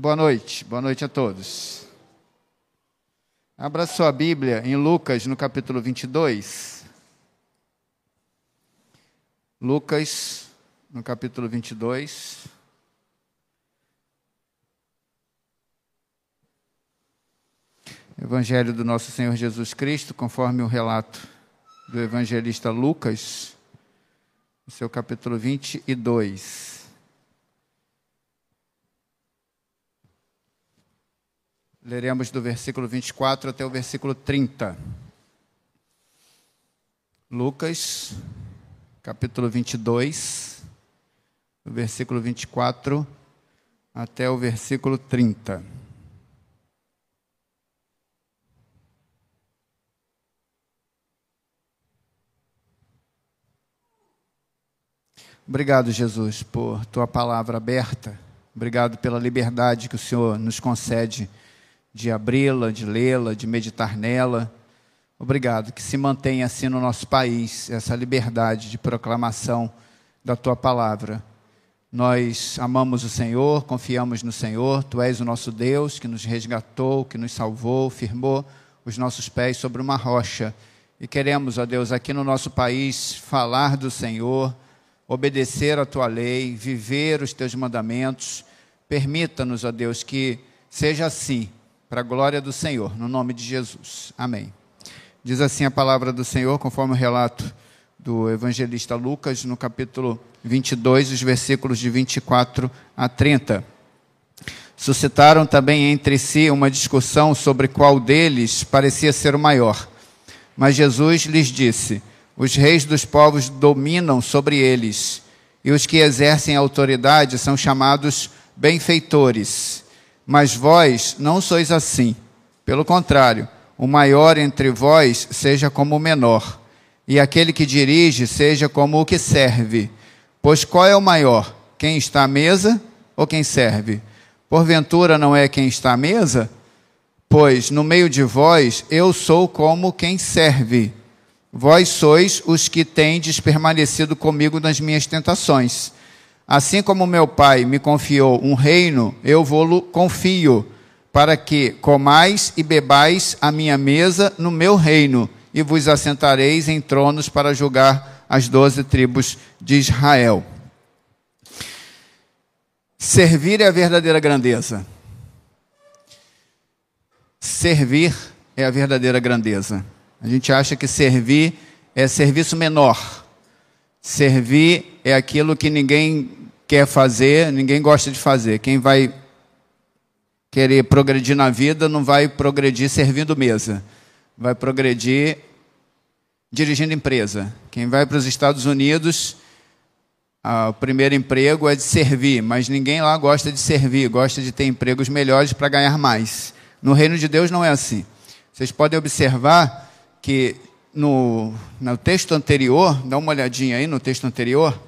Boa noite, boa noite a todos. Abra sua Bíblia em Lucas, no capítulo 22. Lucas, no capítulo 22. Evangelho do nosso Senhor Jesus Cristo, conforme o relato do evangelista Lucas, no seu capítulo 22. Leremos do versículo 24 até o versículo 30. Lucas, capítulo 22, do versículo 24 até o versículo 30. Obrigado, Jesus, por tua palavra aberta. Obrigado pela liberdade que o Senhor nos concede de abri-la, de lê-la, de meditar nela. Obrigado, que se mantenha assim no nosso país, essa liberdade de proclamação da tua palavra. Nós amamos o Senhor, confiamos no Senhor, tu és o nosso Deus que nos resgatou, que nos salvou, firmou os nossos pés sobre uma rocha. E queremos, ó Deus, aqui no nosso país, falar do Senhor, obedecer a tua lei, viver os teus mandamentos. Permita-nos, ó Deus, que seja assim para a glória do Senhor, no nome de Jesus. Amém. Diz assim a palavra do Senhor, conforme o relato do evangelista Lucas, no capítulo 22, os versículos de 24 a 30. Suscitaram também entre si uma discussão sobre qual deles parecia ser o maior. Mas Jesus lhes disse: Os reis dos povos dominam sobre eles, e os que exercem autoridade são chamados benfeitores. Mas vós não sois assim. Pelo contrário, o maior entre vós seja como o menor, e aquele que dirige seja como o que serve. Pois qual é o maior? Quem está à mesa ou quem serve? Porventura não é quem está à mesa? Pois no meio de vós eu sou como quem serve. Vós sois os que tendes permanecido comigo nas minhas tentações. Assim como meu pai me confiou um reino, eu vou-lo confio, para que comais e bebais a minha mesa no meu reino, e vos assentareis em tronos para julgar as doze tribos de Israel. Servir é a verdadeira grandeza. Servir é a verdadeira grandeza. A gente acha que servir é serviço menor. Servir é aquilo que ninguém quer fazer, ninguém gosta de fazer. Quem vai querer progredir na vida não vai progredir servindo mesa, vai progredir dirigindo empresa. Quem vai para os Estados Unidos, o primeiro emprego é de servir, mas ninguém lá gosta de servir, gosta de ter empregos melhores para ganhar mais. No reino de Deus não é assim. Vocês podem observar que no, no texto anterior, dá uma olhadinha aí no texto anterior,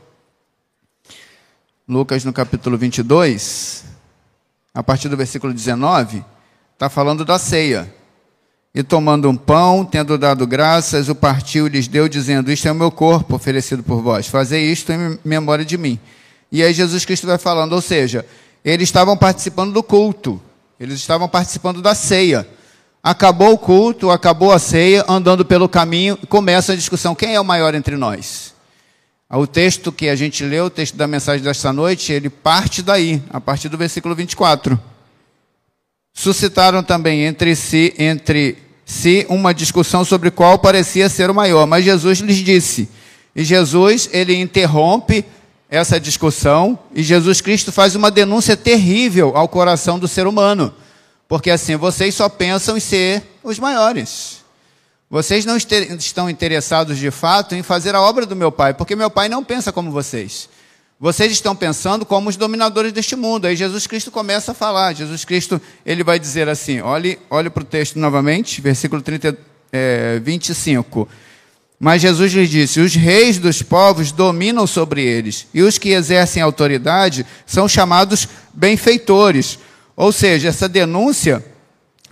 Lucas no capítulo 22, a partir do versículo 19, está falando da ceia. E tomando um pão, tendo dado graças, o partiu e lhes deu, dizendo: Isto é o meu corpo oferecido por vós, fazei isto em memória de mim. E aí Jesus Cristo vai falando, ou seja, eles estavam participando do culto, eles estavam participando da ceia. Acabou o culto, acabou a ceia, andando pelo caminho, começa a discussão: quem é o maior entre nós? O texto que a gente leu, o texto da mensagem desta noite, ele parte daí, a partir do versículo 24. Suscitaram também entre si, entre si uma discussão sobre qual parecia ser o maior, mas Jesus lhes disse. E Jesus, ele interrompe essa discussão e Jesus Cristo faz uma denúncia terrível ao coração do ser humano. Porque assim, vocês só pensam em ser os maiores. Vocês não estão interessados de fato em fazer a obra do meu pai, porque meu pai não pensa como vocês. Vocês estão pensando como os dominadores deste mundo. Aí Jesus Cristo começa a falar. Jesus Cristo ele vai dizer assim: olhe, olhe para o texto novamente, versículo 30, é, 25. Mas Jesus lhes disse: Os reis dos povos dominam sobre eles, e os que exercem autoridade são chamados benfeitores. Ou seja, essa denúncia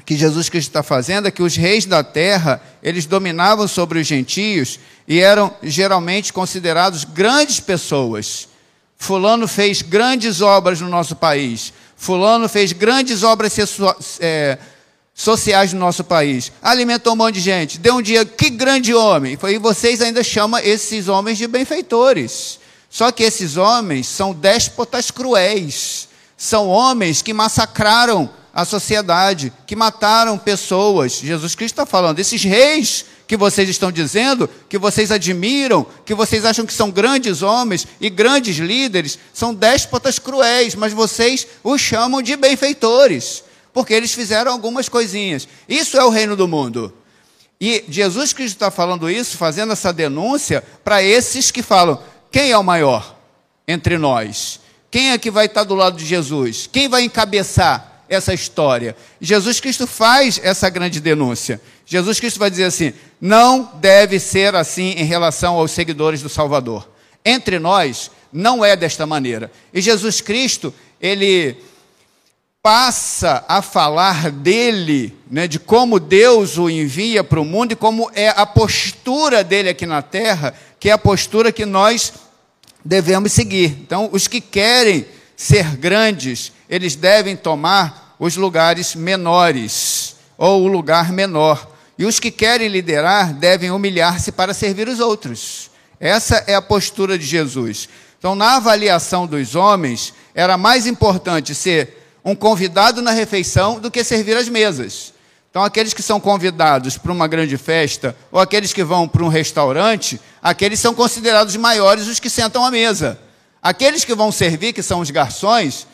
que Jesus Cristo está fazendo é que os reis da terra, eles dominavam sobre os gentios e eram geralmente considerados grandes pessoas. Fulano fez grandes obras no nosso país. Fulano fez grandes obras é, sociais no nosso país. Alimentou um monte de gente. Deu um dia, que grande homem. E vocês ainda chamam esses homens de benfeitores. Só que esses homens são déspotas cruéis. São homens que massacraram a sociedade, que mataram pessoas. Jesus Cristo está falando, esses reis que vocês estão dizendo, que vocês admiram, que vocês acham que são grandes homens e grandes líderes, são déspotas cruéis, mas vocês os chamam de benfeitores, porque eles fizeram algumas coisinhas. Isso é o reino do mundo. E Jesus Cristo está falando isso, fazendo essa denúncia para esses que falam: quem é o maior entre nós? Quem é que vai estar do lado de Jesus? Quem vai encabeçar essa história? Jesus Cristo faz essa grande denúncia. Jesus Cristo vai dizer assim: não deve ser assim em relação aos seguidores do Salvador. Entre nós, não é desta maneira. E Jesus Cristo, ele passa a falar dele, né, de como Deus o envia para o mundo e como é a postura dele aqui na terra, que é a postura que nós devemos seguir. Então, os que querem ser grandes, eles devem tomar os lugares menores, ou o lugar menor. E os que querem liderar devem humilhar-se para servir os outros. Essa é a postura de Jesus. Então, na avaliação dos homens, era mais importante ser um convidado na refeição do que servir as mesas. Então, aqueles que são convidados para uma grande festa, ou aqueles que vão para um restaurante, aqueles são considerados maiores os que sentam à mesa. Aqueles que vão servir, que são os garçons,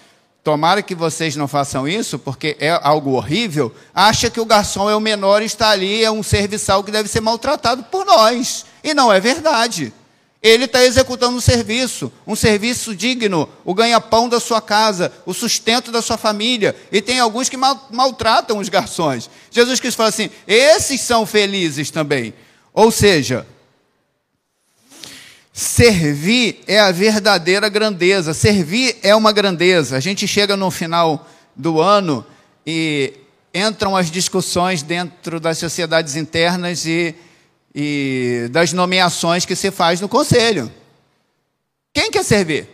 Tomara que vocês não façam isso, porque é algo horrível. Acha que o garçom é o menor e está ali, é um serviçal que deve ser maltratado por nós. E não é verdade. Ele está executando um serviço, um serviço digno, o ganha-pão da sua casa, o sustento da sua família. E tem alguns que mal, maltratam os garçons. Jesus Cristo fala assim: esses são felizes também. Ou seja, Servir é a verdadeira grandeza. Servir é uma grandeza. A gente chega no final do ano e entram as discussões dentro das sociedades internas e, e das nomeações que se faz no conselho. Quem quer servir?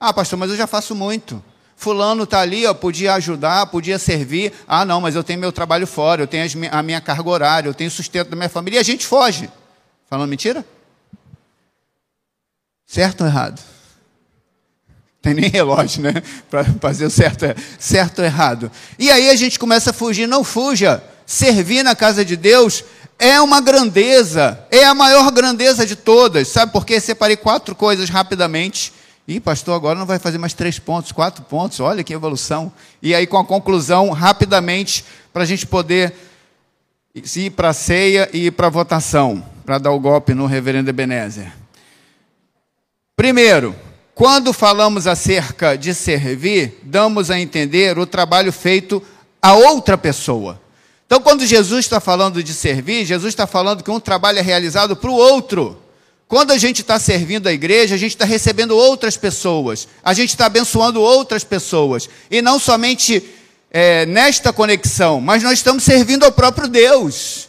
Ah, pastor, mas eu já faço muito. Fulano está ali, ó, podia ajudar, podia servir. Ah, não, mas eu tenho meu trabalho fora, eu tenho a minha carga horária, eu tenho sustento da minha família. E a gente foge. Falando mentira? Certo ou errado? Tem nem relógio, né? Para fazer o certo, certo ou errado. E aí a gente começa a fugir. Não fuja. Servir na casa de Deus é uma grandeza. É a maior grandeza de todas. Sabe por quê? Separei quatro coisas rapidamente. Ih, pastor, agora não vai fazer mais três pontos, quatro pontos. Olha que evolução. E aí, com a conclusão, rapidamente, para a gente poder ir para a ceia e ir para a votação, para dar o golpe no reverendo Ebenezer. Primeiro, quando falamos acerca de servir, damos a entender o trabalho feito a outra pessoa. Então, quando Jesus está falando de servir, Jesus está falando que um trabalho é realizado para o outro. Quando a gente está servindo a igreja, a gente está recebendo outras pessoas, a gente está abençoando outras pessoas. E não somente é, nesta conexão, mas nós estamos servindo ao próprio Deus.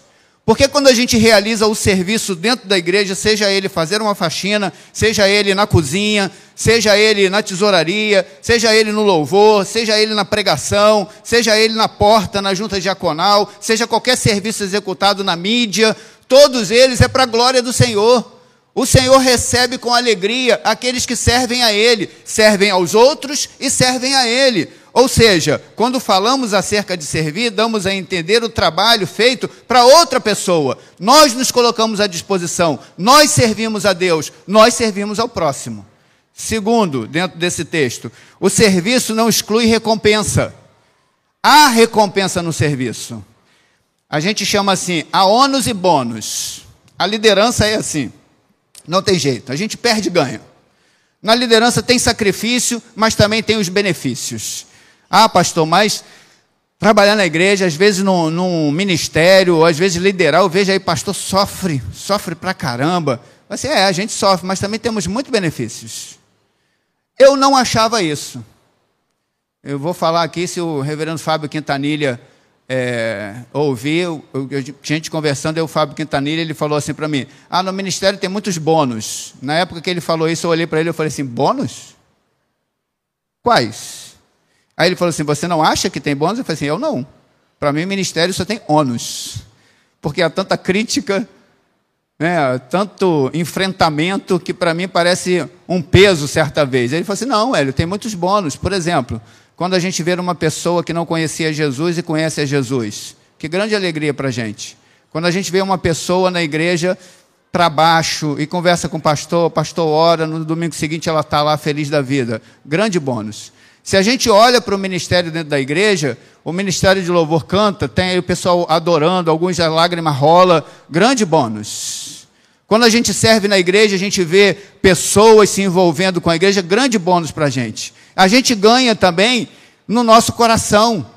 Porque quando a gente realiza o serviço dentro da igreja, seja ele fazer uma faxina, seja ele na cozinha, seja ele na tesouraria, seja ele no louvor, seja ele na pregação, seja ele na porta, na junta diaconal, seja qualquer serviço executado na mídia, todos eles é para a glória do Senhor. O Senhor recebe com alegria aqueles que servem a Ele, servem aos outros e servem a Ele. Ou seja, quando falamos acerca de servir, damos a entender o trabalho feito para outra pessoa. Nós nos colocamos à disposição, nós servimos a Deus, nós servimos ao próximo. Segundo, dentro desse texto, o serviço não exclui recompensa. Há recompensa no serviço. A gente chama assim, a ônus e bônus. A liderança é assim. Não tem jeito, a gente perde e ganha. Na liderança tem sacrifício, mas também tem os benefícios. Ah, pastor, mas trabalhar na igreja, às vezes num, ministério, às vezes liderar, eu vejo aí, pastor, sofre, sofre pra caramba. Assim, é, a gente sofre, mas também temos muitos benefícios. Eu não achava isso. Eu vou falar aqui se o reverendo Fábio Quintanilha é, ouvir, eu, eu, gente conversando, aí o Fábio Quintanilha, ele falou assim para mim, ah, no ministério tem muitos bônus. Na época que ele falou isso, eu olhei para ele e falei assim, bônus? Quais? Aí ele falou assim: Você não acha que tem bônus? Eu falei assim: Eu não. Para mim, o ministério só tem ônus. Porque há tanta crítica, né, tanto enfrentamento, que para mim parece um peso certa vez. Ele falou assim: Não, Hélio, tem muitos bônus. Por exemplo, quando a gente vê uma pessoa que não conhecia Jesus e conhece a Jesus. Que grande alegria para a gente. Quando a gente vê uma pessoa na igreja para baixo e conversa com o pastor, o pastor ora, no domingo seguinte ela está lá feliz da vida. Grande bônus. Se a gente olha para o ministério dentro da igreja, o ministério de louvor canta, tem aí o pessoal adorando, alguns a lágrima rola, grande bônus. Quando a gente serve na igreja, a gente vê pessoas se envolvendo com a igreja, grande bônus para a gente. A gente ganha também no nosso coração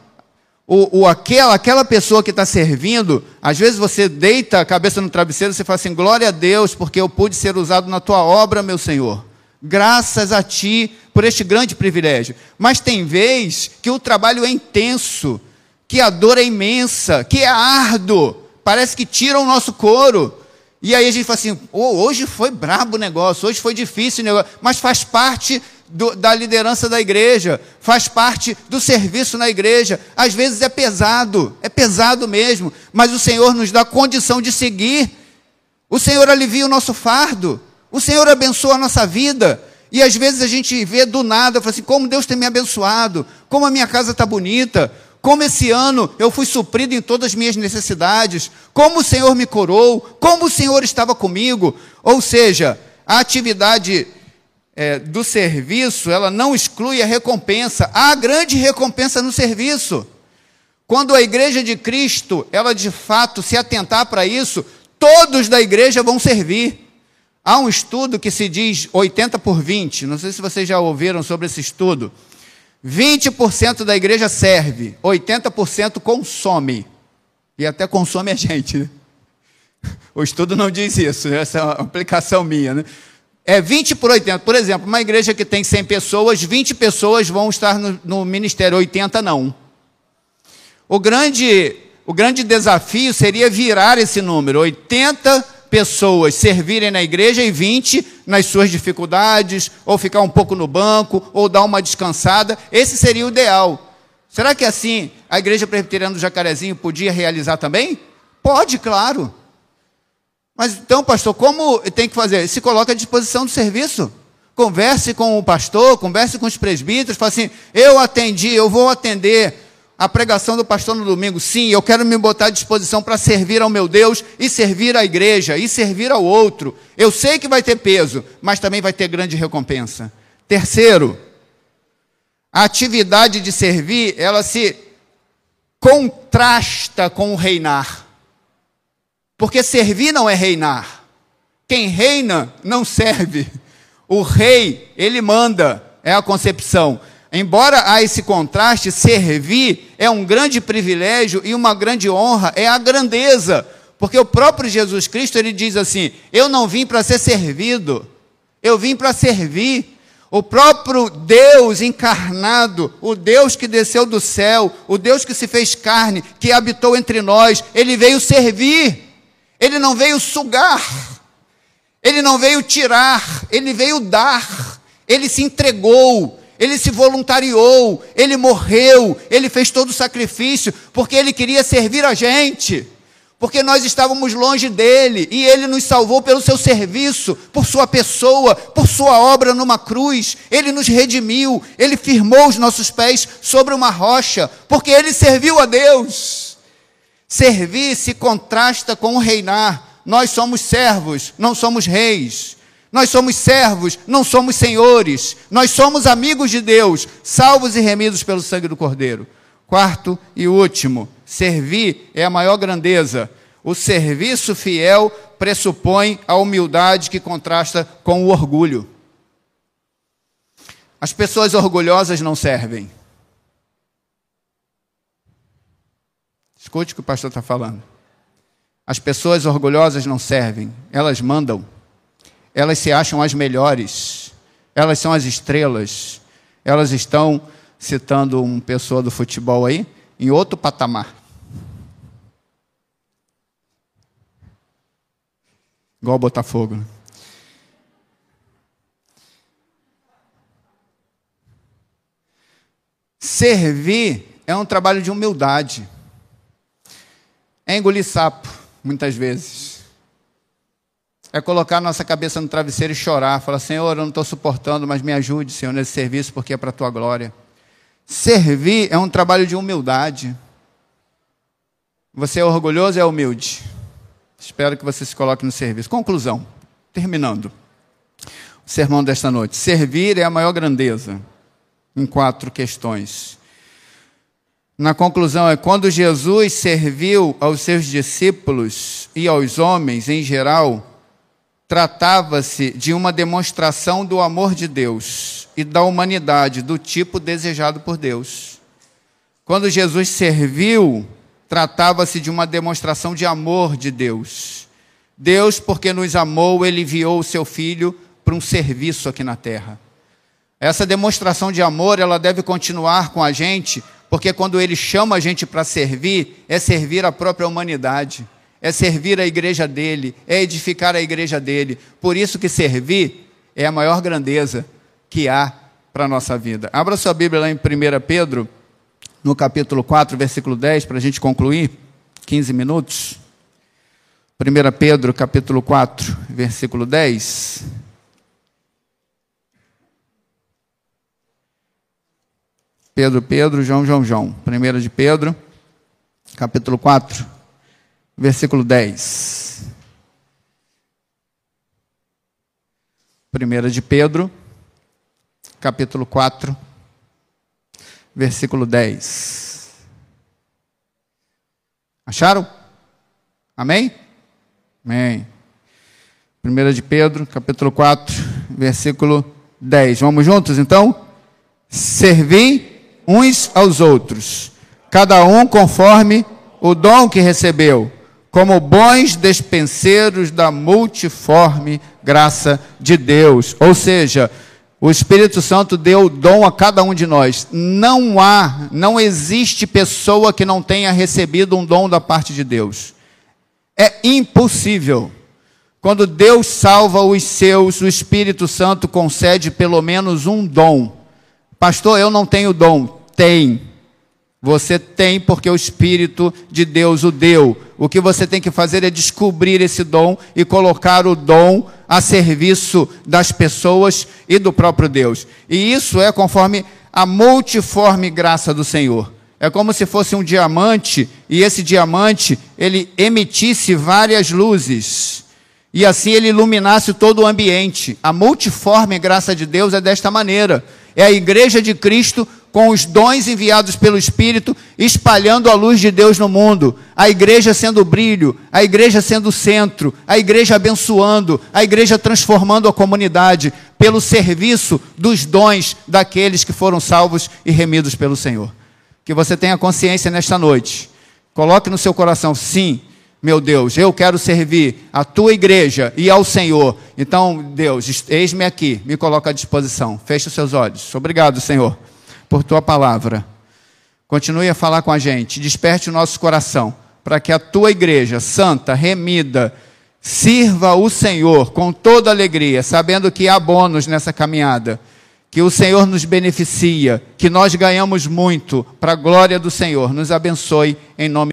o, o, aquela, aquela pessoa que está servindo, às vezes você deita a cabeça no travesseiro e você fala assim: glória a Deus, porque eu pude ser usado na tua obra, meu Senhor. Graças a ti por este grande privilégio. Mas tem vez que o trabalho é intenso, que a dor é imensa, que é árduo, parece que tira o nosso couro. E aí a gente fala assim: oh, hoje foi brabo o negócio, hoje foi difícil o negócio, mas faz parte do, da liderança da igreja, faz parte do serviço na igreja. Às vezes é pesado, é pesado mesmo, mas o Senhor nos dá condição de seguir. O Senhor alivia o nosso fardo, o Senhor abençoa a nossa vida. E às vezes a gente vê do nada, fala assim: como Deus tem me abençoado, como a minha casa está bonita, como esse ano eu fui suprido em todas as minhas necessidades, como o Senhor me curou, como o Senhor estava comigo. Ou seja, a atividade é, do serviço, ela não exclui a recompensa. Há grande recompensa no serviço. Quando a igreja de Cristo, ela de fato se atentar para isso, todos da igreja vão servir. Há um estudo que se diz 80 por 20, não sei se vocês já ouviram sobre esse estudo. 20% da igreja serve, 80% consome. E até consome a gente. Né? O estudo não diz isso, essa é uma aplicação minha. Né? é 20 por 80. Por exemplo, uma igreja que tem 100 pessoas, 20 pessoas vão estar no, no ministério, 80 não. O grande, o grande desafio seria virar esse número: 80 pessoas servirem na igreja e 20 nas suas dificuldades, ou ficar um pouco no banco, ou dar uma descansada. Esse seria o ideal. Será que assim a igreja presbiteriana do Jacarezinho podia realizar também? Pode, claro. Mas então, pastor, como tem que fazer? Se coloca à disposição do serviço. Converse com o pastor, converse com os presbíteros, fale assim: eu atendi, eu vou atender a pregação do pastor no domingo. Sim, eu quero me botar à disposição para servir ao meu Deus e servir à igreja e servir ao outro. Eu sei que vai ter peso, mas também vai ter grande recompensa. Terceiro, a atividade de servir, ela se contrasta com o reinar. Porque servir não é reinar. Quem reina não serve. O rei, ele manda, é a concepção. Embora há esse contraste, servir é um grande privilégio e uma grande honra, é a grandeza. Porque o próprio Jesus Cristo, ele diz assim: Eu não vim para ser servido, eu vim para servir. O próprio Deus encarnado, o Deus que desceu do céu, o Deus que se fez carne, que habitou entre nós, ele veio servir. Ele não veio sugar, ele não veio tirar, ele veio dar, ele se entregou, ele se voluntariou, ele morreu, ele fez todo o sacrifício, porque ele queria servir a gente, porque nós estávamos longe dele e ele nos salvou pelo seu serviço, por sua pessoa, por sua obra numa cruz. Ele nos redimiu, ele firmou os nossos pés sobre uma rocha, porque ele serviu a Deus. Servir se contrasta com o reinar. Nós somos servos, não somos reis. Nós somos servos, não somos senhores. Nós somos amigos de Deus, salvos e remidos pelo sangue do Cordeiro. Quarto e último, servir é a maior grandeza. O serviço fiel pressupõe a humildade que contrasta com o orgulho. As pessoas orgulhosas não servem. Escute o que o pastor está falando. As pessoas orgulhosas não servem, elas mandam. Elas se acham as melhores. Elas são as estrelas. Elas estão, citando uma pessoa do futebol aí, em outro patamar. Igual Botafogo. Né? Servir é um trabalho de humildade. É engolir sapo, muitas vezes. É colocar nossa cabeça no travesseiro e chorar. Falar, Senhor, eu não estou suportando, mas me ajude, Senhor, nesse serviço, porque é para a tua glória. Servir é um trabalho de humildade. Você é orgulhoso e é humilde. Espero que você se coloque no serviço. Conclusão, terminando o sermão desta noite. Servir é a maior grandeza, em quatro questões. Na conclusão é quando Jesus serviu aos seus discípulos e aos homens em geral, tratava-se de uma demonstração do amor de Deus e da humanidade do tipo desejado por Deus. Quando Jesus serviu, tratava-se de uma demonstração de amor de Deus. Deus, porque nos amou, ele enviou o seu filho para um serviço aqui na terra. Essa demonstração de amor, ela deve continuar com a gente, porque quando ele chama a gente para servir, é servir a própria humanidade, é servir a igreja dele, é edificar a igreja dele. Por isso que servir é a maior grandeza que há para a nossa vida. Abra sua Bíblia lá em 1 Pedro no capítulo 4, versículo 10, para a gente concluir, 15 minutos. 1 Pedro, capítulo 4, versículo 10. Pedro, Pedro, João, João, João. 1 de Pedro, capítulo 4, versículo 10. 1 de Pedro, capítulo 4, versículo 10. Acharam? Amém? Amém. 1 de Pedro, capítulo 4, versículo 10. Vamos juntos então? Servi uns aos outros, cada um conforme o dom que recebeu, como bons despenseiros da multiforme graça de Deus. Ou seja, o Espírito Santo deu dom a cada um de nós. Não há, não existe pessoa que não tenha recebido um dom da parte de Deus. É impossível. Quando Deus salva os seus, o Espírito Santo concede pelo menos um dom. Pastor, eu não tenho dom. Tem. Você tem porque o Espírito de Deus o deu. O que você tem que fazer é descobrir esse dom e colocar o dom a serviço das pessoas e do próprio Deus. E isso é conforme a multiforme graça do Senhor. É como se fosse um diamante e esse diamante ele emitisse várias luzes e assim ele iluminasse todo o ambiente. A multiforme graça de Deus é desta maneira. É a igreja de Cristo com os dons enviados pelo Espírito, espalhando a luz de Deus no mundo, a igreja sendo brilho, a igreja sendo centro, a igreja abençoando, a igreja transformando a comunidade pelo serviço dos dons daqueles que foram salvos e remidos pelo Senhor. Que você tenha consciência nesta noite. Coloque no seu coração, sim, meu Deus, eu quero servir a tua igreja e ao Senhor. Então, Deus, eis-me aqui, me coloca à disposição. Feche os seus olhos. Obrigado, Senhor por tua palavra. Continue a falar com a gente, desperte o nosso coração, para que a tua igreja santa, remida, sirva o Senhor com toda alegria, sabendo que há bônus nessa caminhada, que o Senhor nos beneficia, que nós ganhamos muito para a glória do Senhor. Nos abençoe em nome